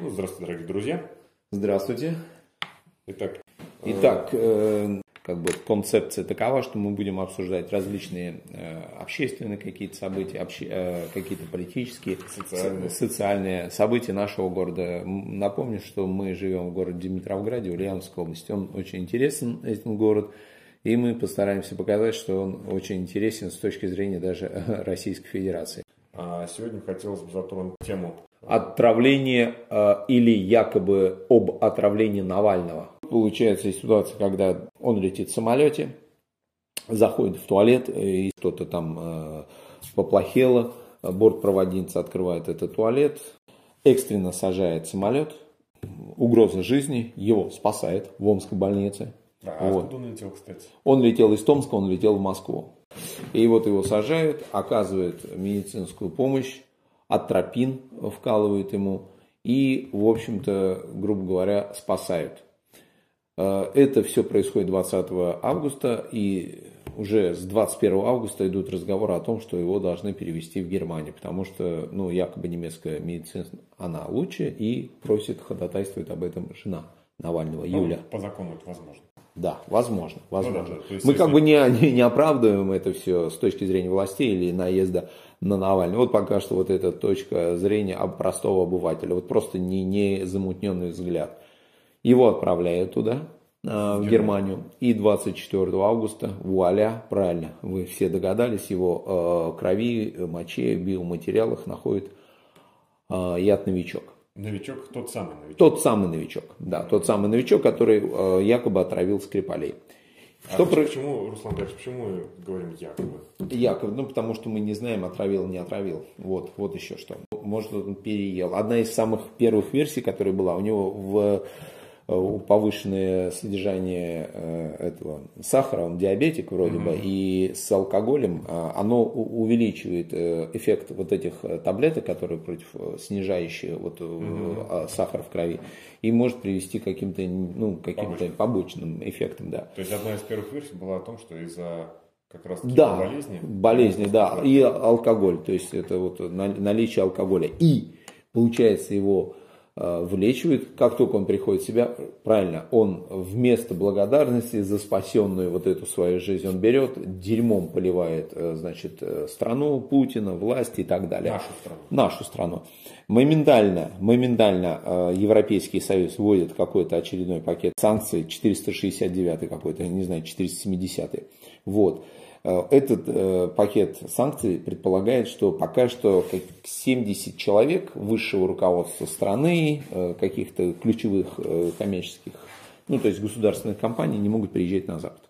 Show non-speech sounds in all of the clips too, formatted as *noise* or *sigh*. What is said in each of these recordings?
Ну, здравствуйте, дорогие друзья. Здравствуйте. Итак, Итак, э, как бы концепция такова, что мы будем обсуждать различные э, общественные какие-то события, обще- э, какие-то политические, Социальные. со- социальные события нашего города. Напомню, что мы живем в городе Димитровграде, Ульяновской области. Он очень интересен, этот город. И мы постараемся показать, что он очень интересен с точки зрения даже *laughs* Российской Федерации. а сегодня хотелось бы затронуть тему отравление э, или якобы об отравлении Навального. Получается ситуация, когда он летит в самолете, заходит в туалет, э, и что-то там э, поплохело, бортпроводница открывает этот туалет, экстренно сажает самолет, угроза жизни, его спасает в Омской больнице. Да, а Вот. откуда он летел, кстати? Он летел из Томска, он летел в Москву. И вот его сажают, оказывают медицинскую помощь, атропин вкалывают ему и, в общем-то, грубо говоря, спасают. Э, Это все происходит 20 августа, и уже с 21 августа идут разговоры о том, что его должны перевести в Германию, потому что, ну, якобы немецкая медицина, она лучше, и просит, ходатайствует об этом жена Навального, Ну, Юля. по закону это возможно. Да, возможно, возможно. Ну да, есть Мы как бы не, не, не оправдываем это все с точки зрения властей или наезда на Навального. Вот пока что вот эта точка зрения простого обывателя, вот просто не, не замутненный взгляд. Его отправляют туда, а, в Германию. И 24 августа, вуаля, правильно, вы все догадались, его э, крови, моче, биоматериалах находит э, яд новичок. Новичок, тот самый новичок. Тот самый новичок, да, тот самый новичок, который э, якобы отравил Скрипалей. А Что про- почему, Руслан Борисович, почему мы говорим якобы? Якобы, ну потому что мы не знаем, отравил, не отравил. Вот, вот еще что. Может, он переел. Одна из самых первых версий, которая была, у него в повышенное содержание э, этого сахара, он диабетик вроде бы, и с алкоголем э, оно увеличивает э, эффект вот этих э, таблеток, которые против э, снижающие вот, э, э, сахар в крови, и может привести к каким-то ну, каким-то побочным эффектам, да. То есть одна из первых версий была о том, что из-за как раз Да, болезни. болезни, да, и алкоголь, то есть это вот на- наличие алкоголя. И, получается, его э, вылечивают, как только он приходит в себя, правильно, он вместо благодарности за спасенную вот эту свою жизнь, он берет, дерьмом поливает, э, значит, э, страну, Путина, власть и так далее. Нашу страну. Нашу страну. Моментально, моментально Европейский Союз вводит какой-то очередной пакет санкций, 469 какой-то, не знаю, 470. Вот. Э, Этот э, пакет санкций предполагает, что пока что как 70 человек высшего руководства страны, э, каких-то ключевых коммерческих, ну то есть государственных компаний не могут приезжать на Запад.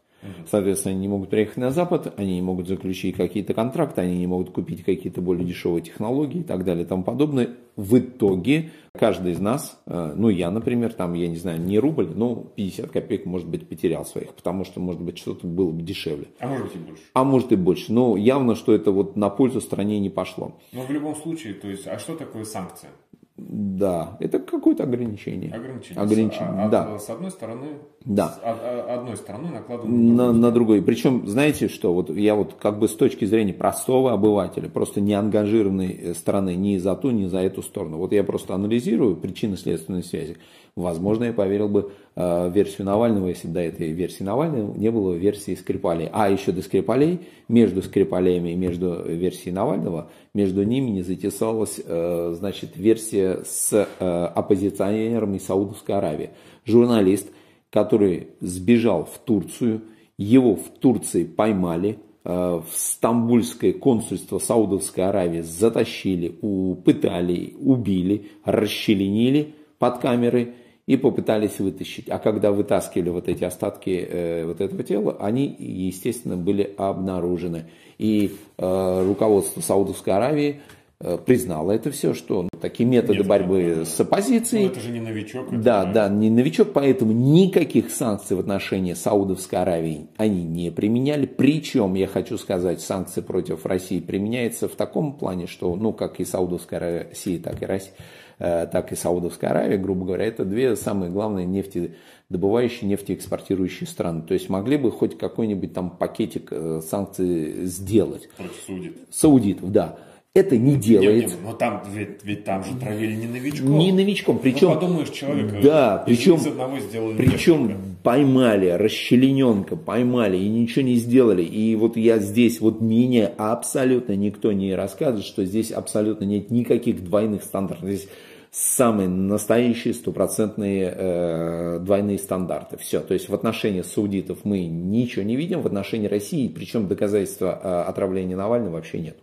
Соответственно, они не могут приехать на Запад, они не могут заключить какие-то контракты, они не могут купить какие-то более дешевые технологии и так далее и тому подобное. В итоге каждый из нас, э, ну я, например, там, я не знаю, не рубль, но 50 копеек, может быть, потерял своих, потому что, может быть, что-то было бы дешевле. А может и больше. А может и больше. Но явно, что это вот на пользу стране не пошло. Но в любом случае, то есть, а что такое санкция? Да, это какое-то ограничение. Ограничение. Ограничение, А- а- да. С одной стороны, Да. с- а- а- одной стороной накладываем на, на другой. Причем, знаете что, вот я вот как бы с точки зрения простого обывателя, просто не ангажированной э, стороны ни за ту, ни за эту сторону. Вот я просто анализирую причинно-следственные связи. Возможно, я поверил бы э, версию Навального, если до этой версии Навального не было версии Скрипалей. А еще до Скрипалей, между Скрипалями и между версией Навального, между ними не затесалась, э, значит, версия с э, оппозиционером из Саудовской Аравии. Журналист, который сбежал в Турцию, его в Турции поймали, э, в Стамбульское консульство Саудовской Аравии затащили, у- пытали, убили, расчленили под камерой и попытались вытащить. А когда вытаскивали вот эти остатки э, вот этого тела, они, естественно, были обнаружены. И э, руководство Саудовской Аравии э, признало это все, что ну, такие методы Нет, борьбы это- с оппозицией. Ну, это же не новичок. это Да, же- да, не новичок, поэтому никаких санкций в отношении Саудовской Аравии они не применяли. Причем, я хочу сказать, санкции против России применяются в таком плане, что, ну, как и Саудовская Россия, так и Россия, так и Саудовская Аравия, грубо говоря, это две самые главные нефтедобывающие, нефтеэкспортирующие страны. То есть могли бы хоть какой-нибудь там пакетик э, санкций сделать. Против судит. Саудитов, да. Это не делается. Нет, нет, но там, ведь, ведь там же травили не новичком. Не новичком, причем... Ну, подумаешь, человек да, причем, из одного сделали причем несколько. поймали, расчлененка поймали и ничего не сделали. И вот я здесь, вот мне абсолютно никто не рассказывает, что здесь абсолютно нет никаких двойных стандартов. Здесь самые настоящие стопроцентные э, двойные стандарты. Все. То есть в отношении саудитов мы ничего не видим, в отношении России, причем доказательства э, отравления Навального вообще нет.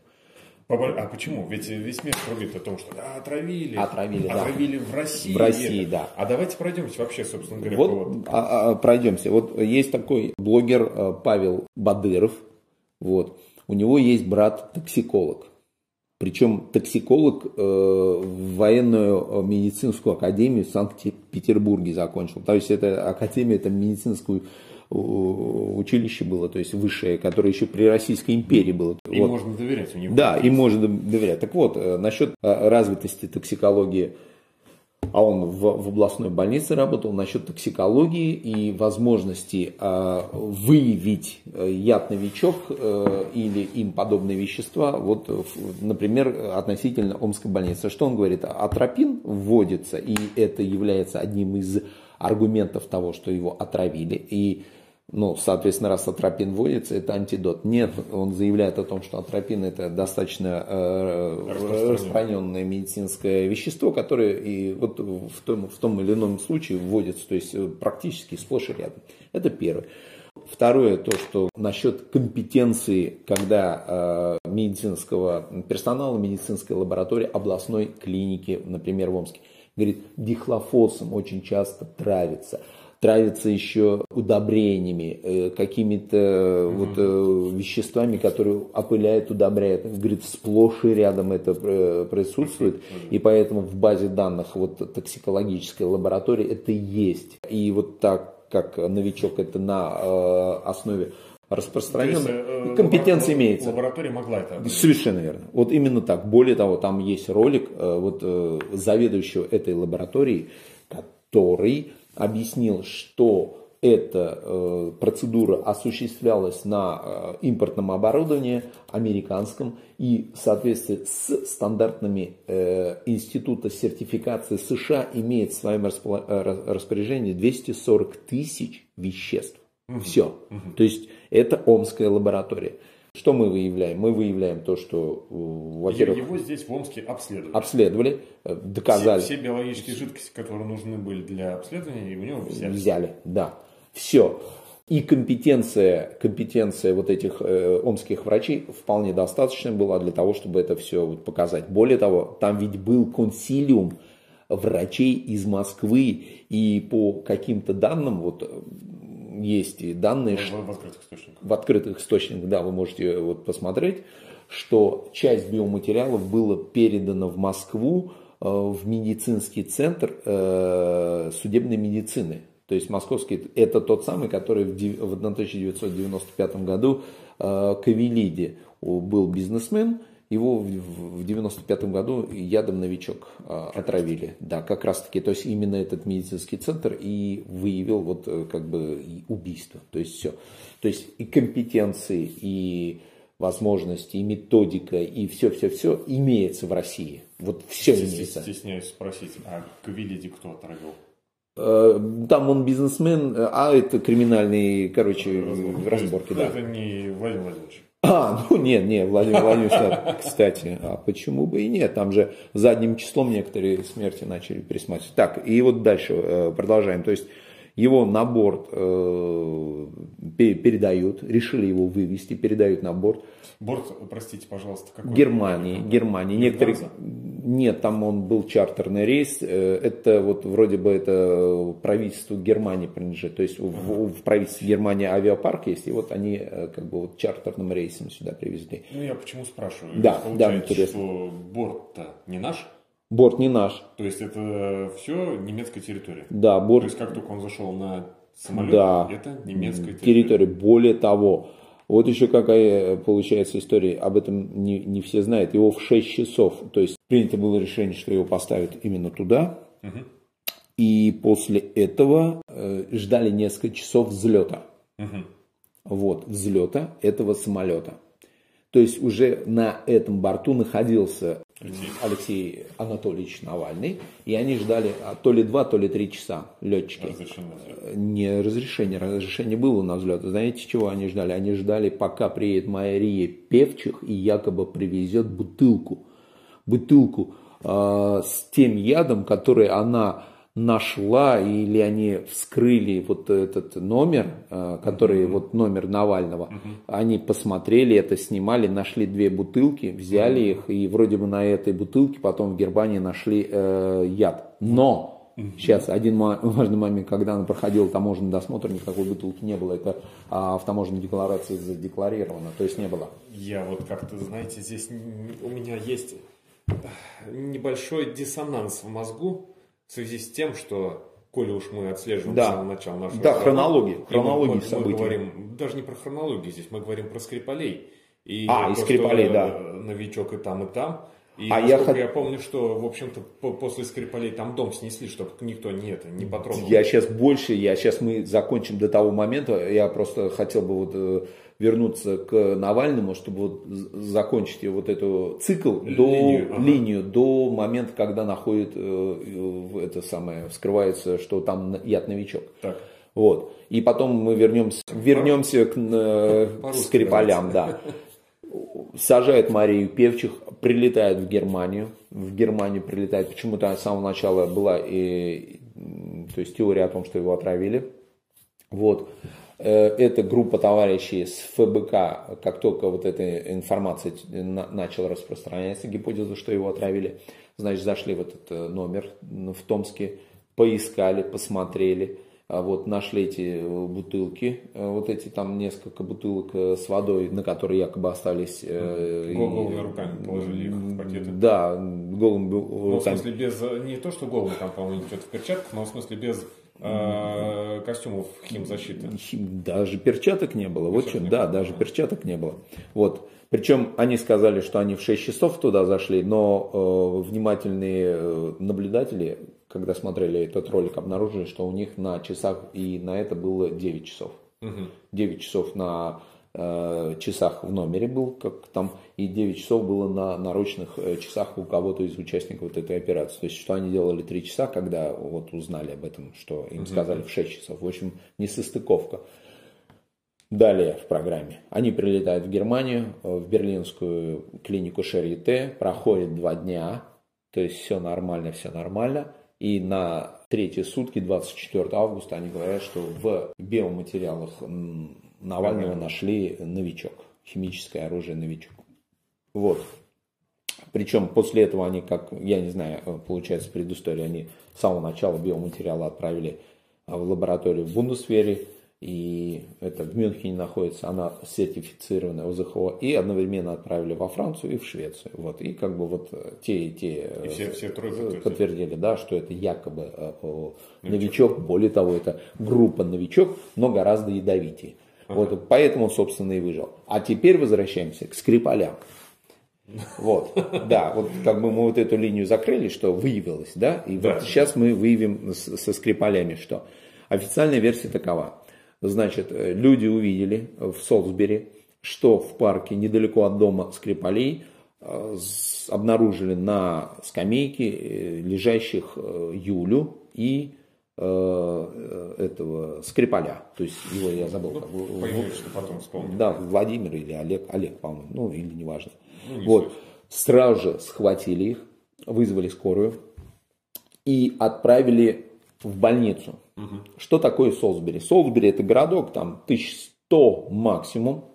А почему? Ведь весь мир трубит о том, что да, отравили. Отравили, да. Отравили в России. В России, это. да. А давайте пройдемся вообще, собственно говоря, вот, по... а, а, пройдемся. Вот есть такой блогер э, Павел Бадыров. Вот. У него есть брат-токсиколог. Причем токсиколог э, в военную медицинскую академию в Санкт-Петербурге закончил. То есть это академия, это медицинскую училище было, то есть высшее, которое еще при Российской империи было. И вот. можно доверять у него. Да, и можно доверять. Так вот, э, насчет э, развитости токсикологии, а он в, в областной больнице работал, насчет токсикологии и возможности э, выявить э, яд новичок э, или им подобные вещества, вот, например, относительно Омской больницы. Что он говорит? Атропин вводится, и это является одним из аргументов того, что его отравили. И ну, соответственно, раз атропин вводится, это антидот. Нет, он заявляет о том, что атропин это достаточно э, распространенное медицинское вещество, которое и вот в том, в том или ином случае вводится, то есть э, практически сплошь и рядом. Это первое. Второе, то, что насчет компетенции, когда э, медицинского персонала, медицинской лаборатории, областной клиники, например, в Омске, говорит, дихлофосом очень часто травится травится еще удобрениями, э, какими-то mm-hmm. вот э, веществами, которые опыляют, удобряют. Говорит, сплошь и рядом это присутствует, и поэтому в базе данных вот токсикологической лаборатории это есть. И вот так как новичок это на основе распространенной компетенция имеется. Лаборатория могла это. Совершенно верно. Вот именно так. Более того, там есть ролик вот заведующего этой лабораторией, который объяснил, что эта э, процедура осуществлялась на э, импортном оборудовании американском и в соответствии с стандартами э, Института сертификации США имеет в своем распоряжении 240 тысяч веществ. Угу. Все. Угу. То есть это Омская лаборатория. Что мы выявляем? Мы выявляем то, что, во-первых... Его здесь в Омске обследовали. Обследовали, э, доказали. Все, все биологические жидкости, которые нужны были для обследования, у него взяли. Взяли, да. Все. И компетенция, компетенция вот этих э, омских врачей вполне достаточно была для того, чтобы это все вот показать. Более того, там ведь был консилиум врачей из Москвы, и по каким-то данным, вот есть и данные. В, в открытых источниках. В открытых источниках, да, вы можете вот посмотреть, что часть биоматериалов было передано в Москву э, в медицинский центр э, судебной медицины. То есть московский, это тот самый, который в 1995 году э, Кавелиде был бизнесмен, его в 95 году ядом новичок а, отравили. Да, как раз таки, то есть именно этот медицинский центр и выявил вот э, как бы убийство. То есть все. То есть и компетенции, и возможности, и методика, и все-все-все имеется в России. Вот все имеется. Стесняюсь спросить, а Кавелиди кто отравил? Э, там он бизнесмен, а это криминальные, короче, разборки. разборки да. Это не Владимир Владимирович. А, ну нет, нет, Владимир Владимирович, кстати, а почему бы и нет? Там же задним числом некоторые смерти начали пересматривать. Так, и вот дальше э, продолжаем. То есть его на борт э, передают, решили его вывести, передают на борт. Борт, простите, пожалуйста, какой? Германии, Германии. Некоторые... Нет, там он был чартерный рейс. Э, это вот вроде бы это правительству Германии принадлежит. То есть в, в правительстве Германии авиапарк есть, и вот они э, как бы вот чартерным рейсом сюда привезли. Ну я почему спрашиваю? Да, да, интересно. что борт-то не наш? Борт не наш. То есть это все немецкая территория? Да, борт. То есть как только он зашел на самолет, да. это немецкая территория? территория. Более того, вот еще какая получается история, об этом не, не все знают. Его в 6 часов, то есть принято было решение, что его поставят именно туда. Угу. И после этого э, ждали несколько часов взлета. Угу. Вот, взлета этого самолета. То есть уже на этом борту находился Алексей, Алексей Анатольевич Навальный, и они ждали а, то ли два, то ли три часа летчики. Разрешение. Не разрешение, разрешение было на взлет. Знаете, чего они ждали? Они ждали, пока приедет Мария Певчих и якобы привезет бутылку, бутылку э, с тем ядом, который она нашла или они вскрыли вот этот номер, э, который вот номер Навального, они посмотрели это, снимали, нашли две бутылки, взяли их и вроде бы на этой бутылке потом в Германии нашли э, яд. Но Сейчас один важный момент, когда она проходила таможенный досмотр, никакой бутылки не было. Это а, в таможенной декларации задекларировано, то есть не было. Я вот как-то, знаете, здесь у меня есть небольшой диссонанс в мозгу, в связи с тем, что, коли уж мы отслеживаем да. с самого начала нашего Да, хронология, хронология мы, событий. Мы говорим, даже не про хронологию здесь, мы говорим про Скрипалей. И а, и Скрипалей, да. Новичок и там, и там. И а я, хот... я помню, что, в общем-то, после Скрипалей там дом снесли, чтобы никто не это, не потрогал. Я сейчас больше, я сейчас мы закончим до того момента, я просто хотел бы вот э, вернуться к Навальному, чтобы вот закончить вот эту цикл линию, до ага. линию до момента, когда находит э, это самое вскрывается, что там яд новичок. Так. Вот. И потом мы вернемся, вернемся к э, Скрипалям, да. Сажает Марию Певчих, прилетает в Германию. В Германию прилетает. Почему-то с самого начала была и, то есть теория о том, что его отравили. Вот. Э, эта группа товарищей с ФБК, как только вот эта информация начала распространяться, гипотеза, что его отравили, значит, зашли в этот э, номер в Томске, поискали, посмотрели, а вот нашли эти э, бутылки, вот эти там несколько бутылок с водой, на которые якобы остались... Голыми руками положили их в пакеты. Да, голыми руками. Ну, в смысле, без, не то, что голыми, там, по-моему, что-то в перчатках, но в смысле без э, костюмов химзащиты. Даже перчаток не было. Вот что, да, даже перчаток не было. Вот. Причем они сказали, что они в 6 часов туда зашли, но э, внимательные э, наблюдатели, когда смотрели этот ролик, обнаружили, что у них на часах и на это было 9 часов. Угу. 9 часов на Э, часах в номере был, как там, и 9 часов было на наручных э, часах у кого-то из участников вот этой операции. То есть, что они делали 3 часа, когда вот узнали об этом, что им сказали в 6 часов. В общем, несостыковка. Далее в программе. Они прилетают в Германию, э, в берлинскую клинику Шарите, проходит два дня, то есть все нормально, все нормально. И на третьи сутки, 24 августа, они говорят, что в биоматериалах Навального нашли новичок, химическое оружие новичок. Вот. Причем после этого они, как, я не знаю, э, получается предыстория, они с самого начала биоматериалы отправили э, в лабораторию в Бундесвере, и это в Мюнхене находится, она сертифицированная ОЗХО, и одновременно отправили во Францию и в Швецию. Вот, и как бы вот э, те и те и все, все трое подтвердили, да, что это якобы новичок. новичок, более того, это группа новичок, но гораздо ядовитее. Вот, поэтому, собственно, и выжил. А теперь возвращаемся к Скрипалям. Вот, да, вот как бы мы вот эту линию закрыли, что выявилось, да, и да. вот сейчас мы выявим со Скрипалями, что официальная версия такова. Значит, э, люди увидели в Солсбери, что в парке недалеко от дома Скрипалей э, обнаружили на скамейке э, лежащих Юлю и этого Скрипаля, то есть его я забыл. Ну, как, поймешь, что потом вспомню. Да, Владимир или Олег, Олег, по-моему, ну или неважно. Ну, не вот, суть. сразу же схватили их, вызвали скорую и отправили в больницу. Угу. Что такое Солсбери? Солсбери это городок, там 1100 максимум,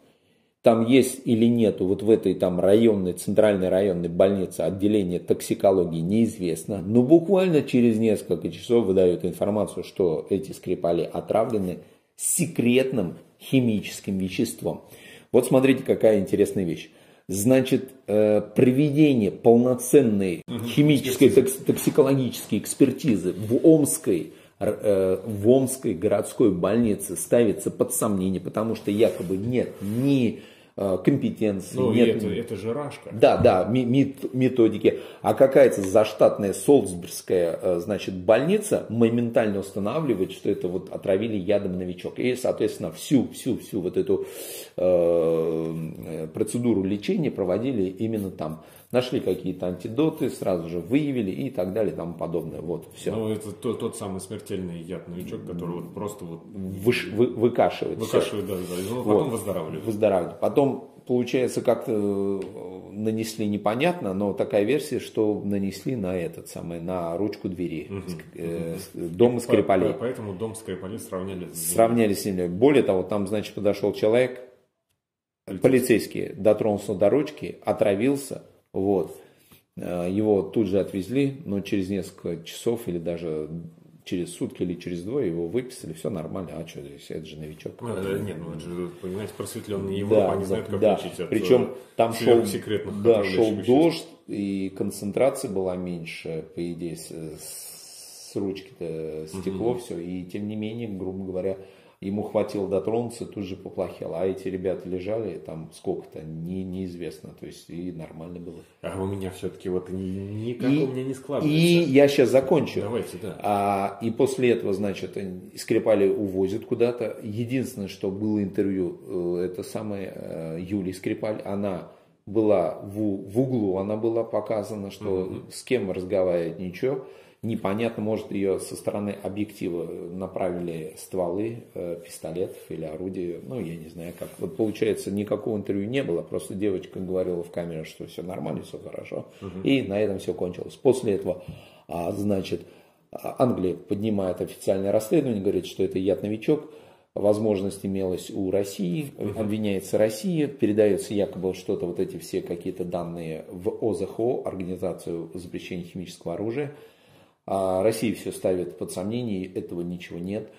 там есть или нету вот в этой там районной, центральной районной больнице отделение токсикологии неизвестно, но буквально через несколько часов выдают информацию, что эти скрипали отравлены секретным химическим веществом. Вот смотрите, какая интересная вещь. Значит, э, проведение полноценной химической токсикологической экспертизы в Омской в Омской городской больнице ставится под сомнение, потому что якобы нет ни Э, компетенции, ну, нет. Это, это же рашка. Да, да, методики. А какая-то заштатная Солсбергская, э, значит, больница моментально устанавливает, что это вот отравили ядом новичок. И, соответственно, всю, всю, всю вот эту э, процедуру лечения проводили именно там. Нашли какие-то антидоты, сразу же выявили и так далее и тому подобное. Вот, все. Ну, это тот, тот самый смертельный яд новичок, который вот просто вот... Выш, вы, выкашивает. Выкашивает, все. да, да. И потом вот, выздоравливает. Выздоравливает. Потом, получается, как-то э, нанесли непонятно, но такая версия, что нанесли на этот самый, на ручку двери. Угу. Э, дом Скрипалей. По, поэтому дом Скрипалей сравняли с Сравняли с ним. Более того, там, значит, подошел человек, полицейский, полицейский дотронулся до ручки, отравился, вот. Э, его тут же отвезли, но через несколько часов или даже через сутки или через двое его выписали, все нормально, а что здесь, это же новичок. Ну, это, нет, ну это же, понимаете, просветленные Европа, да, они знают, как да. лечить от Причем там шел, да, шел дождь, и концентрация была меньше, по идее, с, с ручки-то стекло угу. все, и тем не менее, грубо говоря, ему хватило дотронуться, тут же поплохело. А эти ребята лежали там сколько-то, не, неизвестно. То есть и нормально было. А у меня все-таки вот никак и, у меня не складывается. И я сейчас закончу. Давайте, да. А, и после этого, значит, Скрипали увозят куда-то. Единственное, что было интервью, э, это самая э, Юлия Скрипаль, она была в, в углу, она была показана, что угу. с кем разговаривать ничего непонятно, может ее со стороны объектива направили стволы э, пистолетов или орудия, ну я не знаю как. Вот получается никакого интервью не было, просто девочка говорила в камеру, что все нормально, все хорошо, угу. и на этом все кончилось. После этого, а, значит, Англия поднимает официальное расследование, говорит, что это яд-новичок, возможность имелась у России, обвиняется Россия, передается якобы что-то, вот эти все какие-то данные в ОЗХО, Организацию запрещения химического оружия, а Россия все ставит под сомнение, этого ничего нет.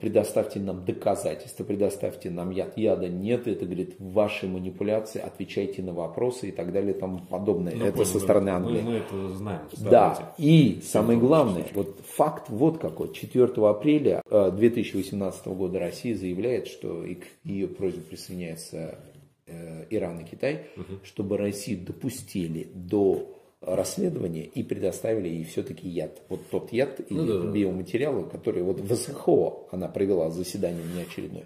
Предоставьте нам доказательства, предоставьте нам яд. Яда нет, это, говорит, ваши манипуляции, отвечайте на вопросы и так далее и тому подобное. Ну, это понял, со стороны Англии. Мы, мы это знаем. Да, и самое главное, вот факт вот какой. 4 апреля 2018 э, года Россия заявляет, что и к ее просьбе присоединяется э, Иран и Китай, угу. чтобы Россию допустили до расследование и предоставили ей все-таки яд. Вот тот яд и ну, да, биоматериалы, которые вот в СХО она провела заседание неочередное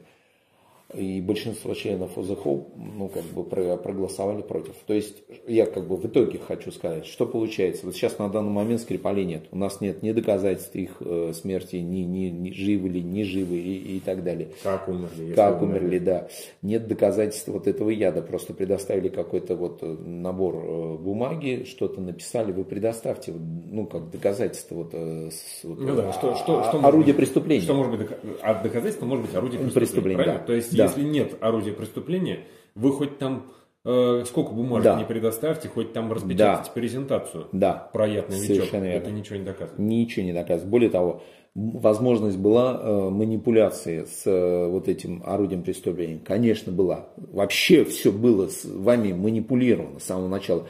и большинство членов ОЗХО ну, как бы проголосовали против. То есть я как бы в итоге хочу сказать, что получается. Вот сейчас на данный момент Скрипалей нет. У нас нет ни доказательств их э, смерти, ни, ни, ни живы ли, не живы и, и так далее. Как умерли. Как умерли, умерли, да. Нет доказательств вот этого яда. Просто предоставили какой-то вот э, набор э, бумаги, что-то написали. Вы предоставьте, ну как доказательство вот, вот ну, да, что, что, что орудие быть, преступления. Что может быть, а доказательство может быть орудие преступления, преступление да. То есть да. если нет орудия преступления, вы хоть там э, сколько бумажек да. не предоставьте, хоть там распечатайте да. презентацию да. про яд новичок. Это ничего не доказывает. Ничего не доказывает. Более того, возможность была э, манипуляции с э, вот этим орудием преступления? Конечно, была. Вообще все было с вами манипулировано с самого начала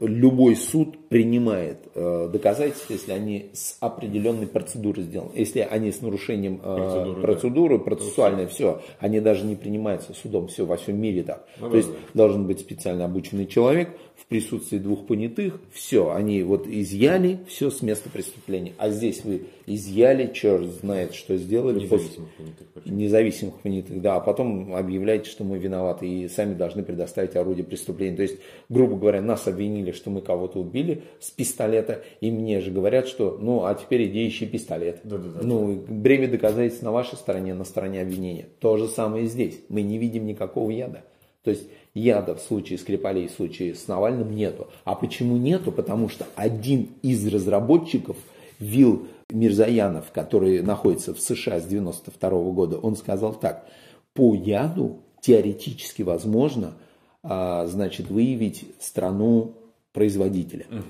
любой суд принимает э, доказательства, если они с определенной процедурой сделаны. Если они с нарушением процедуры, процедуры да. процессуальной, все, они даже не принимаются судом, все во всем мире так. Ну, То есть должен быть специально обученный человек в присутствии двух понятых, все, они вот изъяли все с места преступления. А здесь вы изъяли, черт знает, что сделали. Независимых понятых. Почему? Независимых понятых, да. А потом объявляете, что мы виноваты и сами должны предоставить орудие преступления. То есть, грубо говоря, нас обвинили, что мы кого-то убили с пистолета, и мне же говорят, что ну, а теперь иди ищи пистолет. Да, да, да. Ну, бремя доказательств на вашей стороне, на стороне обвинения. То же самое и здесь. Мы не видим никакого яда. То есть яда в случае Скрипалей, в случае с Навальным нету. А почему нету? Потому что один из разработчиков Вил Мирзаянов, который находится в США с 92 года, он сказал так, по яду теоретически возможно, а, значит, выявить страну производителя. Угу.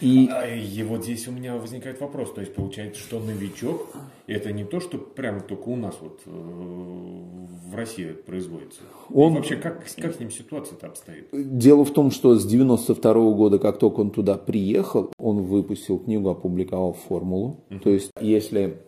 И... А, и вот здесь у меня возникает вопрос. То есть получается, что новичок это не то, что прямо только у нас вот э, в России производится. Он... И вообще, как, как с ним ситуация-то обстоит? Дело в том, что с 92 -го года, как только он туда приехал, он выпустил книгу, опубликовал формулу. Угу. То есть, если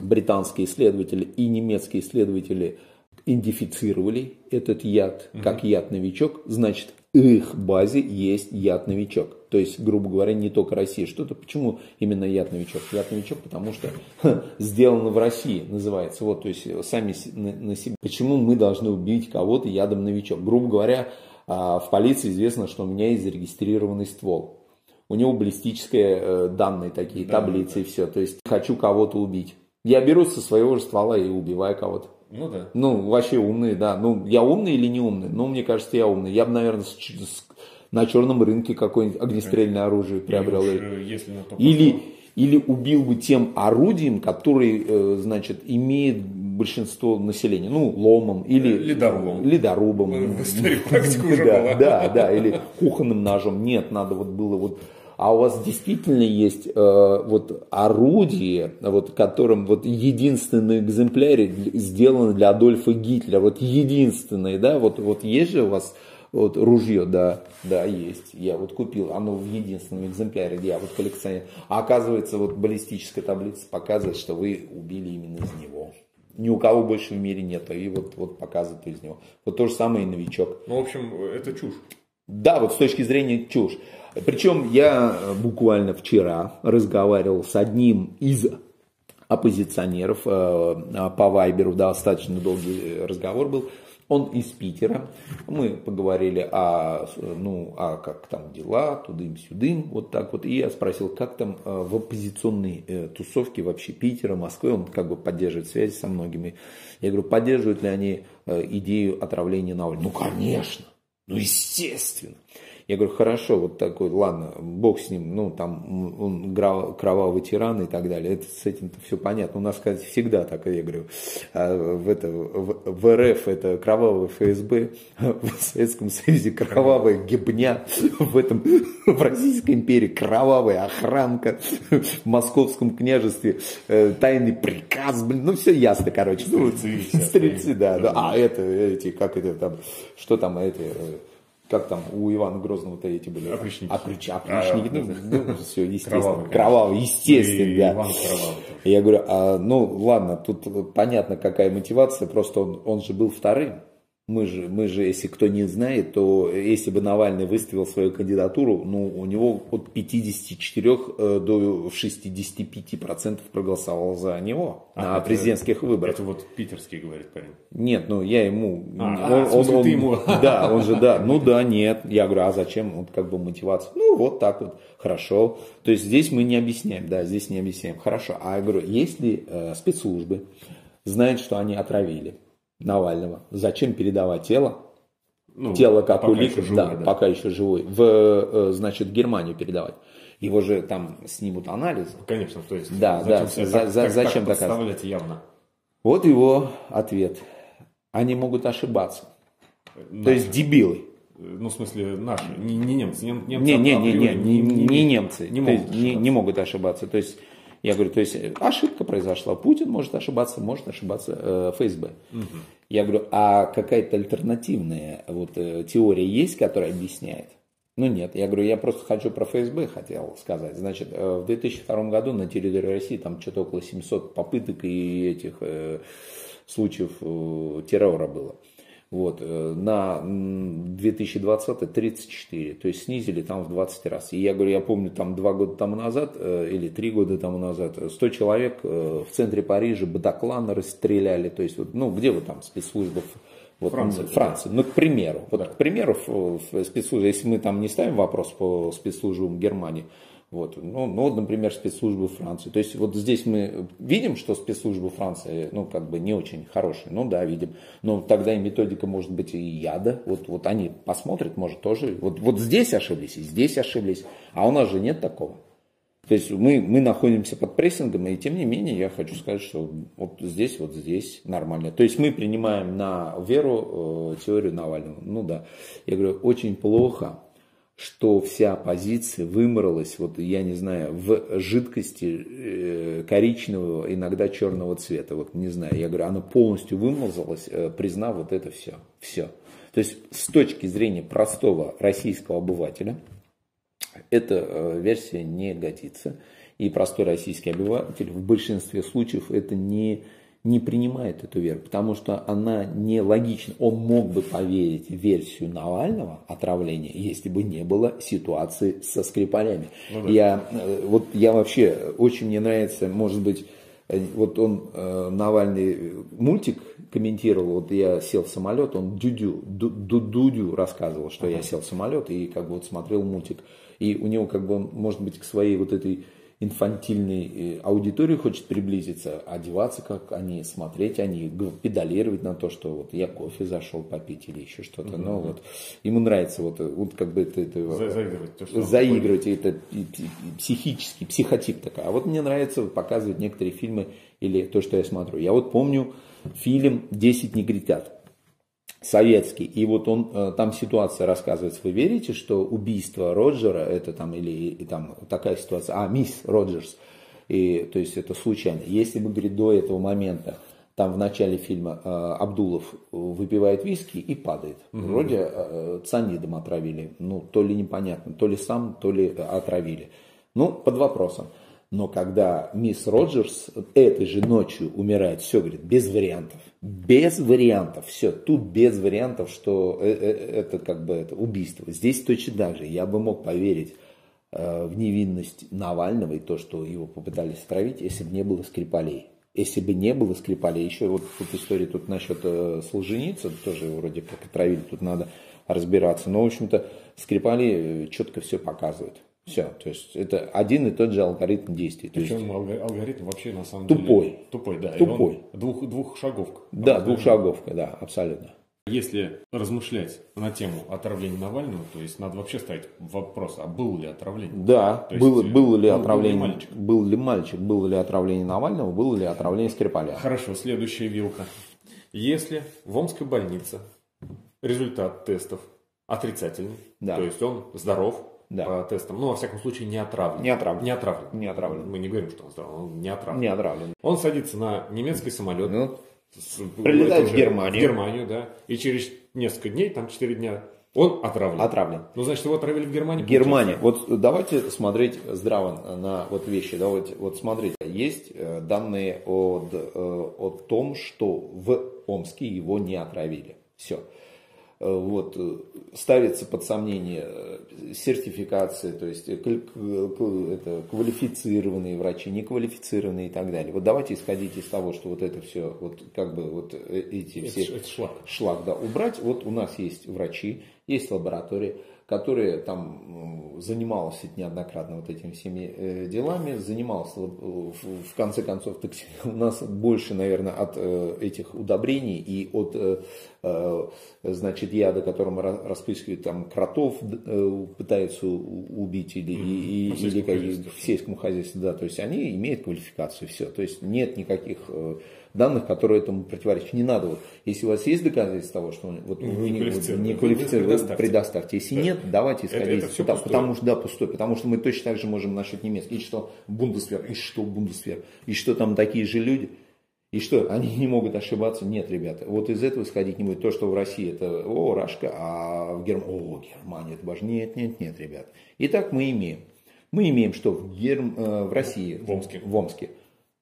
британские исследователи и немецкие исследователи идентифицировали этот яд как яд-новичок, значит, их базе есть яд-новичок. То есть, грубо говоря, не только Россия. Что-то, почему именно яд-новичок? Яд-новичок, потому что ха, сделано в России, называется. Вот, то есть, сами на, на себе. Почему мы должны убить кого-то ядом-новичок? Грубо говоря, а, в полиции известно, что у меня есть зарегистрированный ствол. У него баллистические э, данные такие, да, таблицы да. и все. То есть, хочу кого-то убить. Я беру со своего же ствола и убиваю кого-то. Ну да. Ну, вообще умный, да. Ну, я умный или не умный? Ну, мне кажется, я умный. Я бы, наверное, с, с, на черном рынке какое-нибудь огнестрельное оружие приобрел. Или, уж, если или, или убил бы тем орудием, который, э, значит, имеет большинство населения. Ну, ломом или... Ледорубом. Ледорубом. В истории *laughs* практика уже да, была. Да, да, или кухонным ножом. Нет, надо вот было вот а у вас действительно есть э, вот орудие, вот которым вот единственный экземпляр сделано для Адольфа Гитлера, вот единственный, да, вот, вот есть же у вас вот ружье, да, да, есть. Я вот купил, оно в единственном экземпляре, я вот коллекционер. А оказывается, вот баллистическая таблица показывает, что вы убили именно из него. Ни у кого больше в мире нет, и вот, вот показывает из него. Вот то же самое и новичок. Ну, в общем, это чушь. Да, вот с точки зрения чушь. Причем я э, буквально вчера разговаривал с одним из оппозиционеров э, по Вайберу, достаточно долгий разговор был. Он из Питера. Мы поговорили о, ну, о как там дела, тудым-сюдым, вот так вот. И я спросил, как там э, в оппозиционной тусовке вообще Питера, Москвы, он как бы поддерживает связи со многими. Я говорю, поддерживают ли они идею отравления Навального? Ну, конечно, ну, естественно. Я говорю, хорошо, вот такой, ладно, бог с ним, ну, там, он кровавый тиран и так далее, это, с этим все понятно. У нас, кстати, всегда так, я говорю, а в, это, в, в РФ это кровавый ФСБ, в Советском Союзе кровавая гибня, в этом, в Российской империи кровавая охранка, в Московском княжестве э, тайный приказ, блин, ну, все ясно, короче. Стрельцы, стрельцы да, да, а это, эти, как это там, что там, эти э, как там у Ивана Грозного-то эти были? Опричники. Оприч, опричники, а, ну, ну, все, естественно. Кровавый, кровавый естественно, и да. Иван Кровавый. Я говорю, а, ну ладно, тут понятно, какая мотивация, просто он, он же был вторым. Мы же, мы же, если кто не знает, то если бы Навальный выставил свою кандидатуру, ну, у него от 54 э, до 65 процентов проголосовало за него а, на это, президентских выборах. Это вот питерский говорит парень. Нет, ну я ему... А, он, а, он, он, ему. *laughs* Да, он же, да, ну да, нет. Я говорю, а зачем? Вот как бы мотивация. Ну, вот так вот, хорошо. То есть здесь мы не объясняем, да, здесь не объясняем. Хорошо. А я говорю, если э, спецслужбы знают, что они отравили, Навального. Зачем передавать тело? Ну, тело как улик, да, да, пока еще живой, в, э, значит, Германию передавать. Его же там снимут анализы. Конечно, то есть да, да, за, так, за, так, зачем так доказывать? явно. Вот его ответ. Они могут ошибаться. Наши. То есть дебилы. Ну, в смысле, наши, не, не немцы. Не, немцы не, не, не, не, не, не, не немцы. Не могут, не, не могут ошибаться. То есть я говорю, то есть ошибка произошла. Путин может ошибаться, может ошибаться э, ФСБ. Угу. Я говорю, а какая-то альтернативная вот, э, теория есть, которая объясняет? Ну нет, я говорю, я просто хочу про ФСБ хотел сказать. Значит, э, в 2002 году на территории России там что-то около 700 попыток и этих э, случаев э, террора было. Вот, э, на 2020 34, то есть снизили там в 20 раз. И я говорю, я помню там два года тому назад э, или три года тому назад 100 человек э, в центре Парижа Батаклана расстреляли. То есть, вот, ну где вы там спецслужбы вот, Франция, Франция. Ну, к примеру, вот, да. к примеру, в спецслужбе, если мы там не ставим вопрос по спецслужбам Германии, вот. Ну, ну, например, спецслужбы Франции. То есть вот здесь мы видим, что спецслужбы Франции, ну, как бы не очень хорошие. Ну, да, видим. Но тогда и методика может быть и яда. Вот, вот они посмотрят, может, тоже. Вот, вот здесь ошиблись, и здесь ошиблись. А у нас же нет такого. То есть мы, мы находимся под прессингом, и тем не менее я хочу сказать, что вот здесь, вот здесь нормально. То есть мы принимаем на веру э, теорию Навального. Ну да, я говорю, очень плохо, что вся оппозиция выморалась, вот я не знаю, в жидкости э, коричневого, иногда черного цвета. Вот не знаю, я говорю, она полностью вымазалась, э, признав вот это все. Все. То есть с точки зрения простого российского обывателя, эта э, версия не годится. И простой российский обыватель в большинстве случаев это не не принимает эту веру, потому что она нелогична. Он мог бы поверить в версию Навального отравления, если бы не было ситуации со Скрипалями. Ну, да. я, э, вот я вообще, очень мне нравится, может быть, э, вот он, э, Навальный, мультик комментировал, вот я сел в самолет, он Дюдю, Дудю рассказывал, что ага. я сел в самолет и как бы вот смотрел мультик. И у него как бы, может быть, к своей вот этой инфантильной э, аудитории хочет приблизиться, одеваться как они, смотреть они, педалировать на то, что вот я кофе зашел попить или еще что-то. Но вот ему нравится вот, вот как бы это, это заигрывать, то, что заигрывать это психический, психотип такой. А вот мне нравится показывать некоторые фильмы или то, что я смотрю. Я вот помню фильм «Десять негритят» советский. И вот он, э, там ситуация рассказывается. Вы верите, что убийство Роджера, это там, или и, там такая ситуация, а, мисс Роджерс, и, то есть это случайно. Если бы, говорит, до этого момента, там в начале фильма э, Абдулов выпивает виски и падает. Угу. Вроде э, цианидом отравили. Ну, то ли непонятно, то ли сам, то ли отравили. Ну, под вопросом. Но когда мисс Роджерс этой же ночью умирает, все, говорит, без вариантов. Без вариантов. Все, тут без вариантов, что э, э, это как бы это убийство. Здесь точно так же. Я бы мог поверить э, в невинность Навального и то, что его попытались отравить, если бы не было Скрипалей. Если бы не было Скрипалей, еще вот тут история тут насчет Солженицына, тоже вроде как отравили, тут надо разбираться. Но, в общем-то, Скрипали четко все показывают. Все, то есть это один и тот же алгоритм действий. Причем есть... алгоритм вообще на самом тупой. деле тупой, да. Тупой. Двух, двухшаговка. Да, двухшаговка, да, абсолютно. Если размышлять на тему отравления Навального, то есть надо вообще ставить вопрос, а было ли отравление? Да, есть, было, было ли был, отравление, был ли, мальчик? был ли мальчик, было ли отравление Навального, было ли отравление Скрипаля. Хорошо, следующая вилка. Если в Омской больнице результат тестов отрицательный, да. то есть он здоров, да. по тестам. Ну, во всяком случае, не отравлен. Не отравлен. Не отравлен. Не отравлен. Мы не говорим, что он здоров, он не отравлен. Не отравлен. Он садится на немецкий самолет. Ну, прилетает в Германию. В Германию, да. И через несколько дней, там 4 дня, он отравлен. Отравлен. Ну, значит, его отравили в Германии. Германия. Вот давайте смотреть здраво на вот вещи. Давайте, вот смотрите, есть э, данные о, э, о том, что в Омске его не отравили. Все. Э, вот, э, ставится под сомнение э, сертификация, то есть это квалифицированные врачи, неквалифицированные и так далее. Вот давайте исходить из того, что вот это все, вот как бы вот эти все это, это шлак. шлак да, убрать. Вот у нас есть врачи, есть лаборатория, которая там занималась неоднократно вот этими всеми э, делами, занималась э, в конце концов, так, *laughs* у нас больше, наверное, от э, этих удобрений и от значит, яда, которым распыскивают там кротов, пытаются убить или, и, ну, или как, в сельском хозяйстве, да, то есть они имеют квалификацию, все, то есть нет никаких данных, которые этому противоречат. Не надо, вот, если у вас есть доказательства того, что вот, ну, вы не, не квалифицированы, предоставьте. предоставьте. Если нет, давайте исходить. Это, это потому, потому что, да, пустой, потому что мы точно так же можем насчет немецкий. И что Бундесвер, и что Бундесвер, и что там такие же люди. И что, они не могут ошибаться? Нет, ребята. Вот из этого исходить не будет. То, что в России это, о, Рашка, а в Германии, о, Германия, это важнее. Нет, нет, нет, ребят. Итак, мы имеем. Мы имеем, что в, Герм... Э, в России, в Омске, в Омске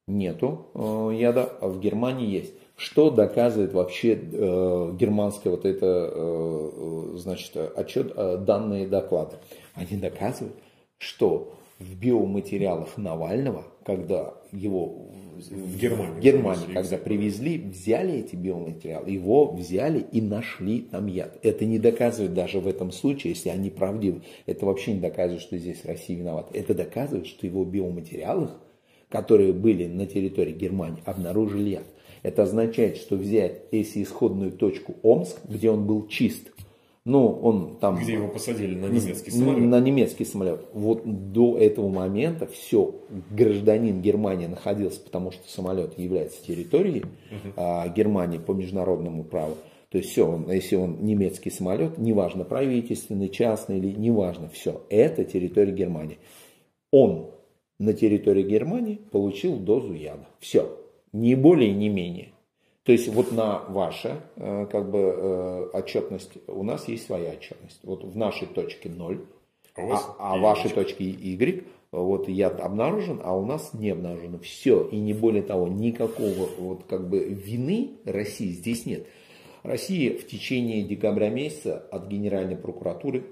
нету э, яда, а в Германии есть. Что доказывает вообще э, германское вот это, э, значит, отчет, данные доклады? Они доказывают, что в биоматериалах Навального, когда его в Германии, в Германии когда привезли, взяли эти биоматериалы, его взяли и нашли там яд. Это не доказывает даже в этом случае, если они правдивы, это вообще не доказывает, что здесь Россия виновата. Это доказывает, что его биоматериалах которые были на территории Германии, обнаружили яд. Это означает, что взять, если исходную точку Омск, где он был чист, ну, он там... Где его посадили на немецкий самолет. На немецкий самолет. Вот до этого момента все, гражданин Германии находился, потому что самолет является территорией uh-huh. а, Германии по международному праву. То есть все, он, если он немецкий самолет, неважно, правительственный, частный или неважно, все, это территория Германии. Он на территории Германии получил дозу яда. Все, не более, не менее. То есть вот на ваша э, как бы э, отчетность, у нас есть своя отчетность. Вот в нашей точке 0, а, а, а вашей точке Y вот яд обнаружен, а у нас не обнаружено. Все. И не более того, никакого вот как бы вины России здесь нет. Россия в течение декабря месяца от Генеральной прокуратуры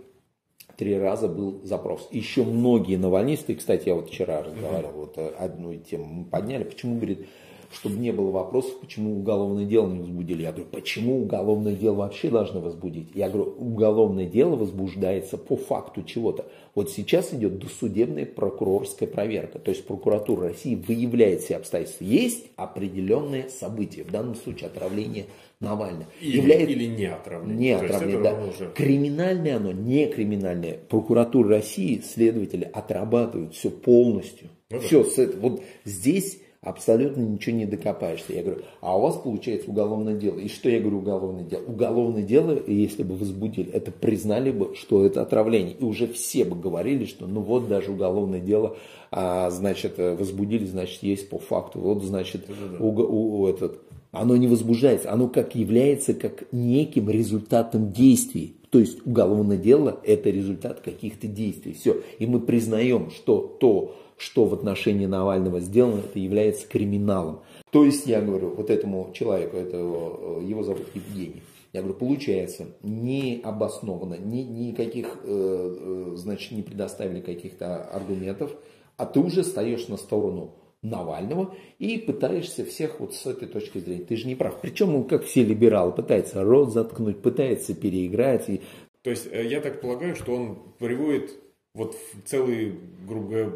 три раза был запрос. Еще многие навальнисты, кстати, я вот вчера разговаривал, вот э, одну тему мы подняли, почему, говорит, чтобы не было вопросов, почему уголовное дело не возбудили. Я говорю, почему уголовное дело вообще должны возбудить? Я говорю, уголовное дело возбуждается по факту чего-то. Вот сейчас идет досудебная прокурорская проверка. То есть прокуратура России выявляет все обстоятельства. Есть определенные события, в данном случае отравление Навального. Или, является... или не отравление. Не отравление, да. Уже... Криминальное оно, не криминальное. Прокуратура России, следователи отрабатывают все полностью. Ну, все, да. вот здесь абсолютно ничего не докопаешься. Я говорю, а у вас получается уголовное дело. И что я говорю уголовное дело? Уголовное дело, если бы возбудили, это признали бы, что это отравление. И уже все бы говорили, что ну вот даже уголовное дело, а, значит, возбудили, значит, есть по факту. Вот, значит, у, у, у, этот, оно не возбуждается, оно как является как неким результатом действий. То есть уголовное дело – это результат каких-то действий. Все. И мы признаем, что то, что в отношении Навального сделано, это является криминалом. То есть, я говорю, вот этому человеку, это его, его зовут Евгений, я говорю, получается, не обоснованно, ни, никаких, э, э, значит, не предоставили каких-то аргументов, а ты уже стоишь на сторону Навального и пытаешься всех вот с этой точки зрения. Ты же не прав. Причем он, как все либералы, пытается рот заткнуть, пытается переиграть. И... То есть, э, я так полагаю, что он приводит вот целый, грубо говоря,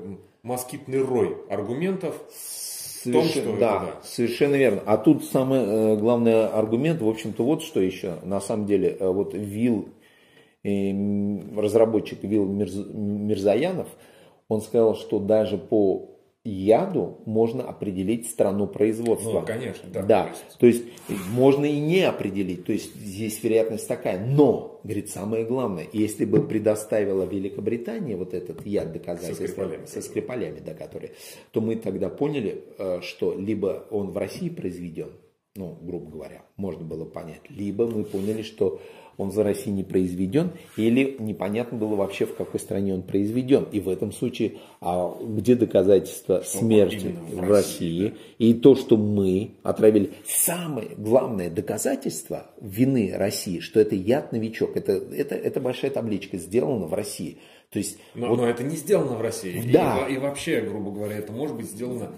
москитный рой аргументов Соверш... том, что да, это, да, совершенно верно. А тут самый э, главный аргумент, в общем-то, вот что еще. На самом деле, э, вот Вил, э, разработчик Вил Мирз... Мирзаянов, он сказал, что даже по яду можно определить страну производства. Ну, конечно, да. Да, то есть можно и не определить, то есть здесь вероятность такая. Но, говорит, самое главное, если бы предоставила Великобритания вот этот яд доказательства со скрипалями, со скрипалями да, которые, то мы тогда поняли, э, что либо он в России произведен, ну, грубо говоря, можно было понять, либо мы поняли, что он за Россией не произведен, или непонятно было вообще, в какой стране он произведен. И в этом случае, а где доказательства что смерти в, в России? России? И то, что мы отравили. Самое главное доказательство вины России, что это яд-новичок, это, это, это большая табличка, сделана в России. То есть, но, вот, но это не сделано в России. Да. И, и вообще, грубо говоря, это может быть сделано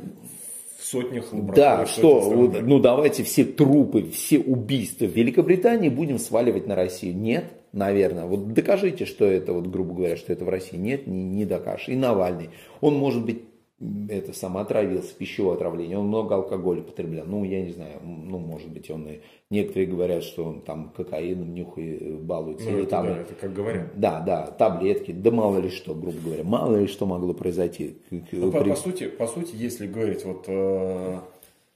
сотнях лабораторий. Да, что, ну давайте все трупы, все убийства в Великобритании будем сваливать на Россию. Нет, наверное. Вот докажите, что это, вот, грубо говоря, что это в России. Нет, не, не докажешь. И Навальный. Он может быть это сам отравился, пищевое отравление, он много алкоголя потреблял. Ну, я не знаю, ну, может быть, он и... Некоторые говорят, что он там кокаином нюхает, э, балуется. Ну, это, там, да, это как говорят. Да, да, таблетки, да мало ли что, грубо говоря, мало ли что могло произойти. Ну, При... по, по, сути, по сути, если говорить вот э,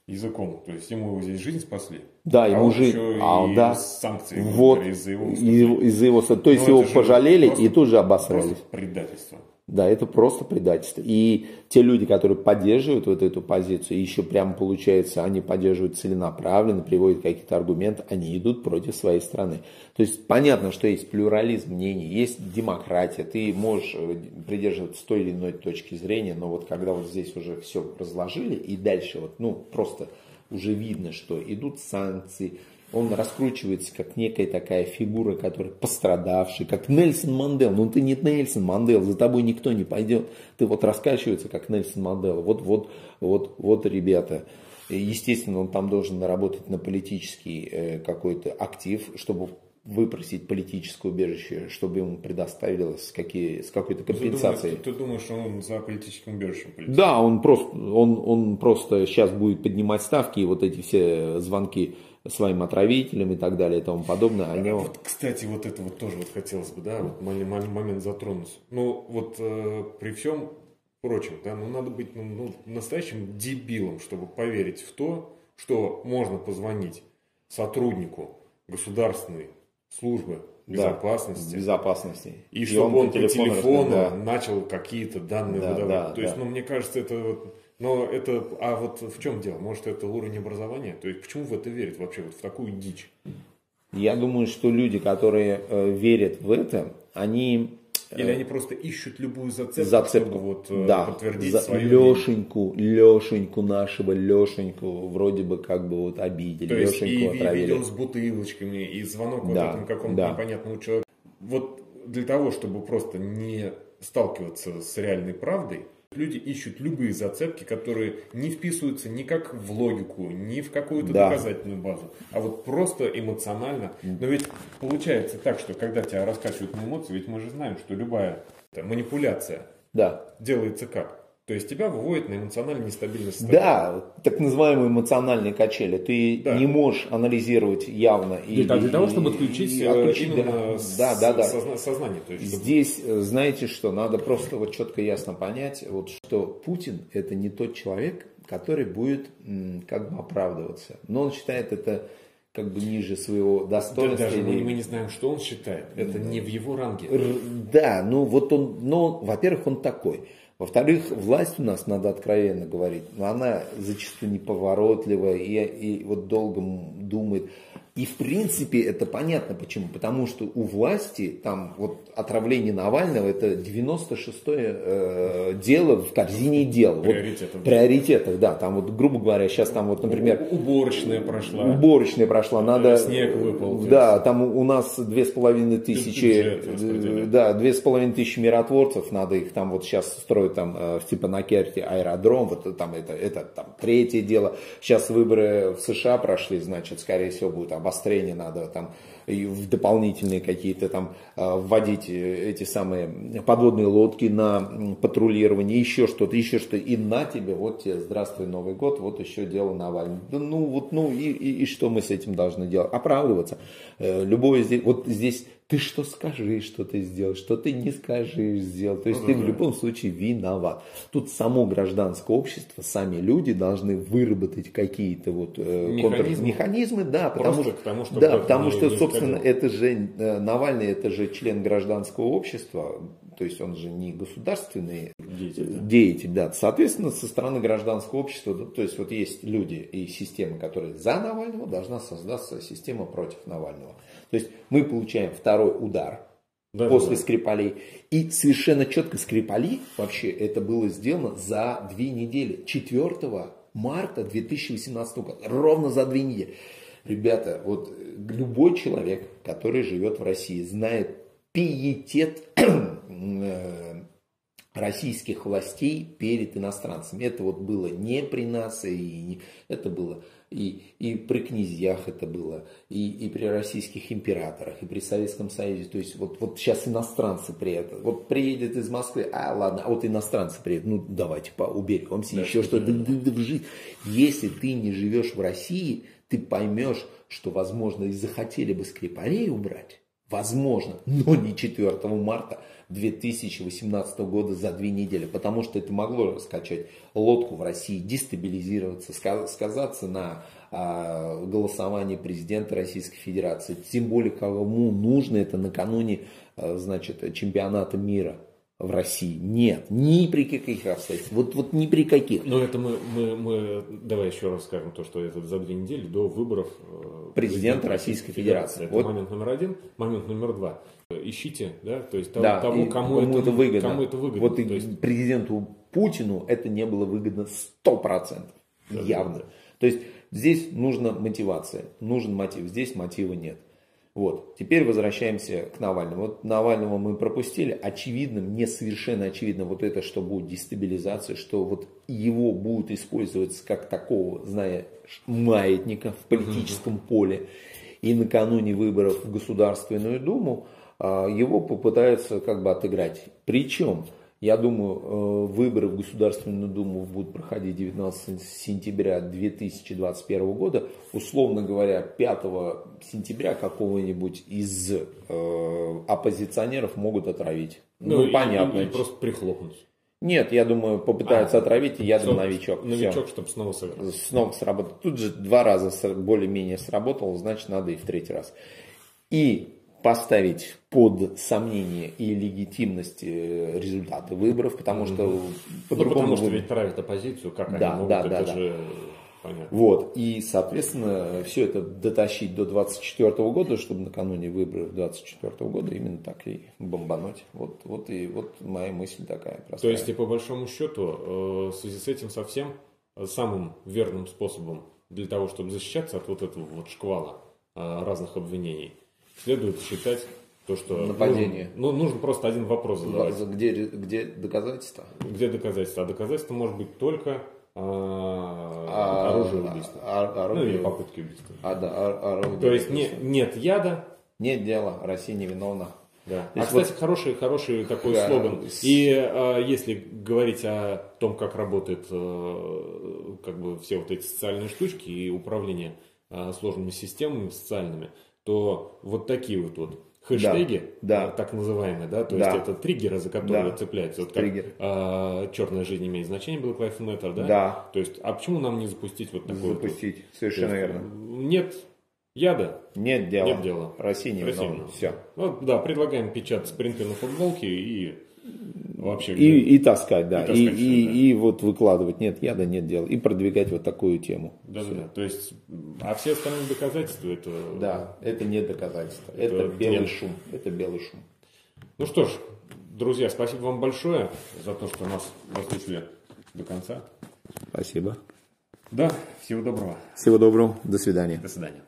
языком, то есть ему здесь жизнь спасли. Да, ему а жизнь, а, да. санкции вот, из-за его, из-за его, то есть ну, его пожалели и тут же обосрались. Предательство. Да, это просто предательство. И те люди, которые поддерживают вот эту позицию, еще прямо получается, они поддерживают целенаправленно, приводят какие-то аргументы, они идут против своей страны. То есть понятно, что есть плюрализм мнений, есть демократия, ты можешь э, придерживаться той или иной точки зрения, но вот когда вот здесь уже все разложили, и дальше вот, ну, просто уже видно, что идут санкции, он раскручивается как некая такая фигура, которая пострадавший, как Нельсон Мандел. Ну ты не Нельсон Мандел, за тобой никто не пойдет. Ты вот раскачивается как Нельсон Мандел. Вот, вот, вот, вот, ребята. Естественно, он там должен наработать на политический э, какой-то актив, чтобы выпросить политическое убежище, чтобы ему предоставилось какие, с какой-то компенсацией. Ты, думаешь, ты, ты думаешь, что он за политическим убежищем полетит? Да, он просто, он, он просто сейчас будет поднимать ставки, и вот эти все звонки своим отравителям и так далее и тому подобное. Они... Вот, кстати, вот это вот тоже вот хотелось бы, да, вот момент затронуть. Ну, вот э, при всем прочем, да, ну, надо быть ну, ну, настоящим дебилом, чтобы поверить в то, что можно позвонить сотруднику государственной службы безопасности. Да, безопасности. И, и чтобы он, он по телефону да. начал какие-то данные да, выдавать. Да, То есть, да. ну, мне кажется, это вот но это, а вот в чем дело? Может, это уровень образования? То есть, почему в это верят вообще, вот в такую дичь? Я думаю, что люди, которые э, верят в это, они Или они просто ищут любую зацепку, зацепку. чтобы вот э, да. подтвердить За... свою Лешеньку, Лешеньку нашего, Лешеньку вроде бы как бы вот обидели. То есть Лешеньку и отравили. видео с бутылочками, и звонок вот Да, этому какому-то да. непонятному человеку. Вот для того, чтобы просто не сталкиваться с реальной правдой, люди ищут любые зацепки, которые не вписываются никак в логику, ни в какую-то Да. доказательную базу, а вот просто эмоционально. Но ведь получается так, что когда тебя раскачивают на эмоции, ведь мы же знаем, что любая манипуляция Да. делается как? То есть тебя выводит на эмоционально нестабильное состояние. Да, так называемые эмоциональные качели. Ты Да. не можешь анализировать явно. И, Для, для того, и- чтобы отключить, и э, отключить, именно да, да, да. созна- сознание. То есть, чтобы- Здесь, э, знаете что, надо просто вот четко и ясно понять, вот, что Путин это не тот человек, который будет как бы оправдываться. Но он считает это как бы ниже своего Да, достоинства. даже мы, или- мы не знаем, что он считает. Это не в его ранге. Р- Да, ну вот он, но, во-первых, он такой. Во-вторых, власть у нас, надо откровенно говорить, но она зачастую неповоротливая и, и вот долго думает. И в принципе это понятно почему. Потому что у власти там вот отравление Навального это 96-е э, дело в корзине дел. Вот Приоритетов. приоритетов, да. Там вот, грубо говоря, сейчас там вот, например, Уборочная прошла. Уборочная прошла, надо... Снег выпал, Да, там у нас две с половиной тысячи, Бюджет э, да, две с половиной тысячи миротворцев, надо их там вот сейчас строить там э, в Степанакерте аэродром, вот там это, это там третье дело. Сейчас выборы в США прошли, значит, скорее всего будет обострение, надо там и в дополнительные какие-то там э, вводить э, эти самые подводные лодки на патрулирование, еще что-то, еще что И на тебе, вот тебе, здравствуй, Новый год, вот еще дело Навального. Да ну вот, ну и, и, и что мы с этим должны делать? Оправдываться. Э, Любое здесь, вот здесь ты что скажи, что ты сделал, что ты не скажешь, сделал. То есть Ну ты да, в любом случае виноват. Тут само гражданское общество, сами люди должны выработать какие-то вот э, Механизмы. контрмеханизмы, да, потому Просто что, к тому, да, потому не- что, не собственно, заходило. это же э, Навальный, это же член гражданского общества, то есть он же не государственный Деятель, да. деятель, да. Соответственно, со стороны гражданского общества, то есть вот есть люди и системы, которые за Навального, должна создаться система против Навального. То есть мы получаем второй удар Да, после да. Скрипалей. И совершенно четко Скрипали, вообще это было сделано за две недели. 4 марта 2018 года. Ровно за две недели. Ребята, вот э, любой человек, который живет в России, знает пиетет *clears throat* э, российских властей перед иностранцами. Это вот было не при нас, и не- это было и, и при князьях это было, и, и при российских императорах, и при Советском Союзе. То есть вот, вот сейчас иностранцы приедут. Вот приедет из Москвы, а ладно, а вот иностранцы приедут, ну давайте поуберегемся, Да, еще что что-то. Если ты не живешь в России, ты поймешь, что, возможно, и захотели бы Скрипалей убрать, возможно, но не 4 марта 2018 года за две недели, потому что это могло раскачать лодку в России, дестабилизироваться, ска- сказаться на а, голосовании президента Российской Федерации. Тем более, кому нужно это накануне а, значит, чемпионата мира в России. Нет, ни при каких обстоятельствах. Вот, вот ни при каких. Но это мы, мы, мы, давай еще раз скажем то, что это за две недели до выборов э, Президента Российской Федерации. Это Вот. момент номер один. Момент номер два. Ищите, да, то есть того, Да, того, и кому, это, выгодно. Кому это выгодно. Вот и есть, президенту Путину это не было выгодно 100%. Да, явно. да. То есть здесь нужна мотивация, нужен мотив. Здесь мотива нет. Вот. Теперь возвращаемся к Навальному. Вот Навального мы пропустили. Очевидно, мне совершенно очевидно вот это, что будет дестабилизация, что вот его будут использовать как такого, зная, маятника в политическом поле. И накануне выборов в Государственную Думу его попытаются как бы отыграть. Причем, я думаю, э, выборы в Государственную Думу будут проходить 19 сентября 2021 года. Условно говоря, 5 сентября какого-нибудь из э, оппозиционеров могут отравить. Ну, и- понятно. И, и просто прихлопнуть. Нет, я думаю, попытаются А, отравить ядом Чтоб- новичок. Новичок, чтобы снова сыграть. Снова сработал. Тут же два раза более-менее сработало, значит, надо и в третий раз. И поставить под сомнение и легитимность э, результаты выборов, потому что Ну, по-другому... потому что вы- ведь правит оппозицию, как Да, они могут, да, это да, да. же... Понятно. Вот. И, соответственно, все это дотащить до 24 года, чтобы накануне выборов 24 года именно так и бомбануть. Вот, вот и вот моя мысль такая. Простая. То есть, и по большому счету, э, в связи с этим совсем самым верным способом для того, чтобы защищаться от вот этого вот шквала э, разных обвинений, следует считать то, что Нападение. Нужно, ну, нужно просто один вопрос задавать. Где, где доказательства? Где доказательства? А доказательства может быть только а, оружие убийства. А, оружие, ну или попытки убийства. А, да, а, оружие То есть не, нет яда. Нет дела, Россия невиновна. Да. а, кстати, вот... хороший, хороший такой да, слоган. И а, если говорить о том, как работают а, как бы все вот эти социальные штучки и управление а, сложными системами социальными, то вот такие вот, вот хэштеги, да, да. так называемые, да, то да. есть это триггеры, за которые да. цепляются. Вот как а, черная жизнь имеет значение, был Клайф Мэттер, да? Да. То есть, а почему нам не запустить вот такое? Запустить, вот, совершенно есть, верно. Нет яда. Нет дела. Нет дела. Россия не Россия Все. Вот, да, предлагаем печатать принты на футболке и вообще. И, и таскать, да. И, таскать и, все, и, да. и вот выкладывать, нет яда, нет дела. И продвигать вот такую тему. Да, да, да. То есть, а все остальные доказательства это... Да, это не доказательства. Это, это белый нет. шум. Это белый шум. Ну что ж, друзья, спасибо вам большое за то, что нас послушали до конца. Спасибо. Да, всего доброго. Всего доброго. До свидания. До свидания.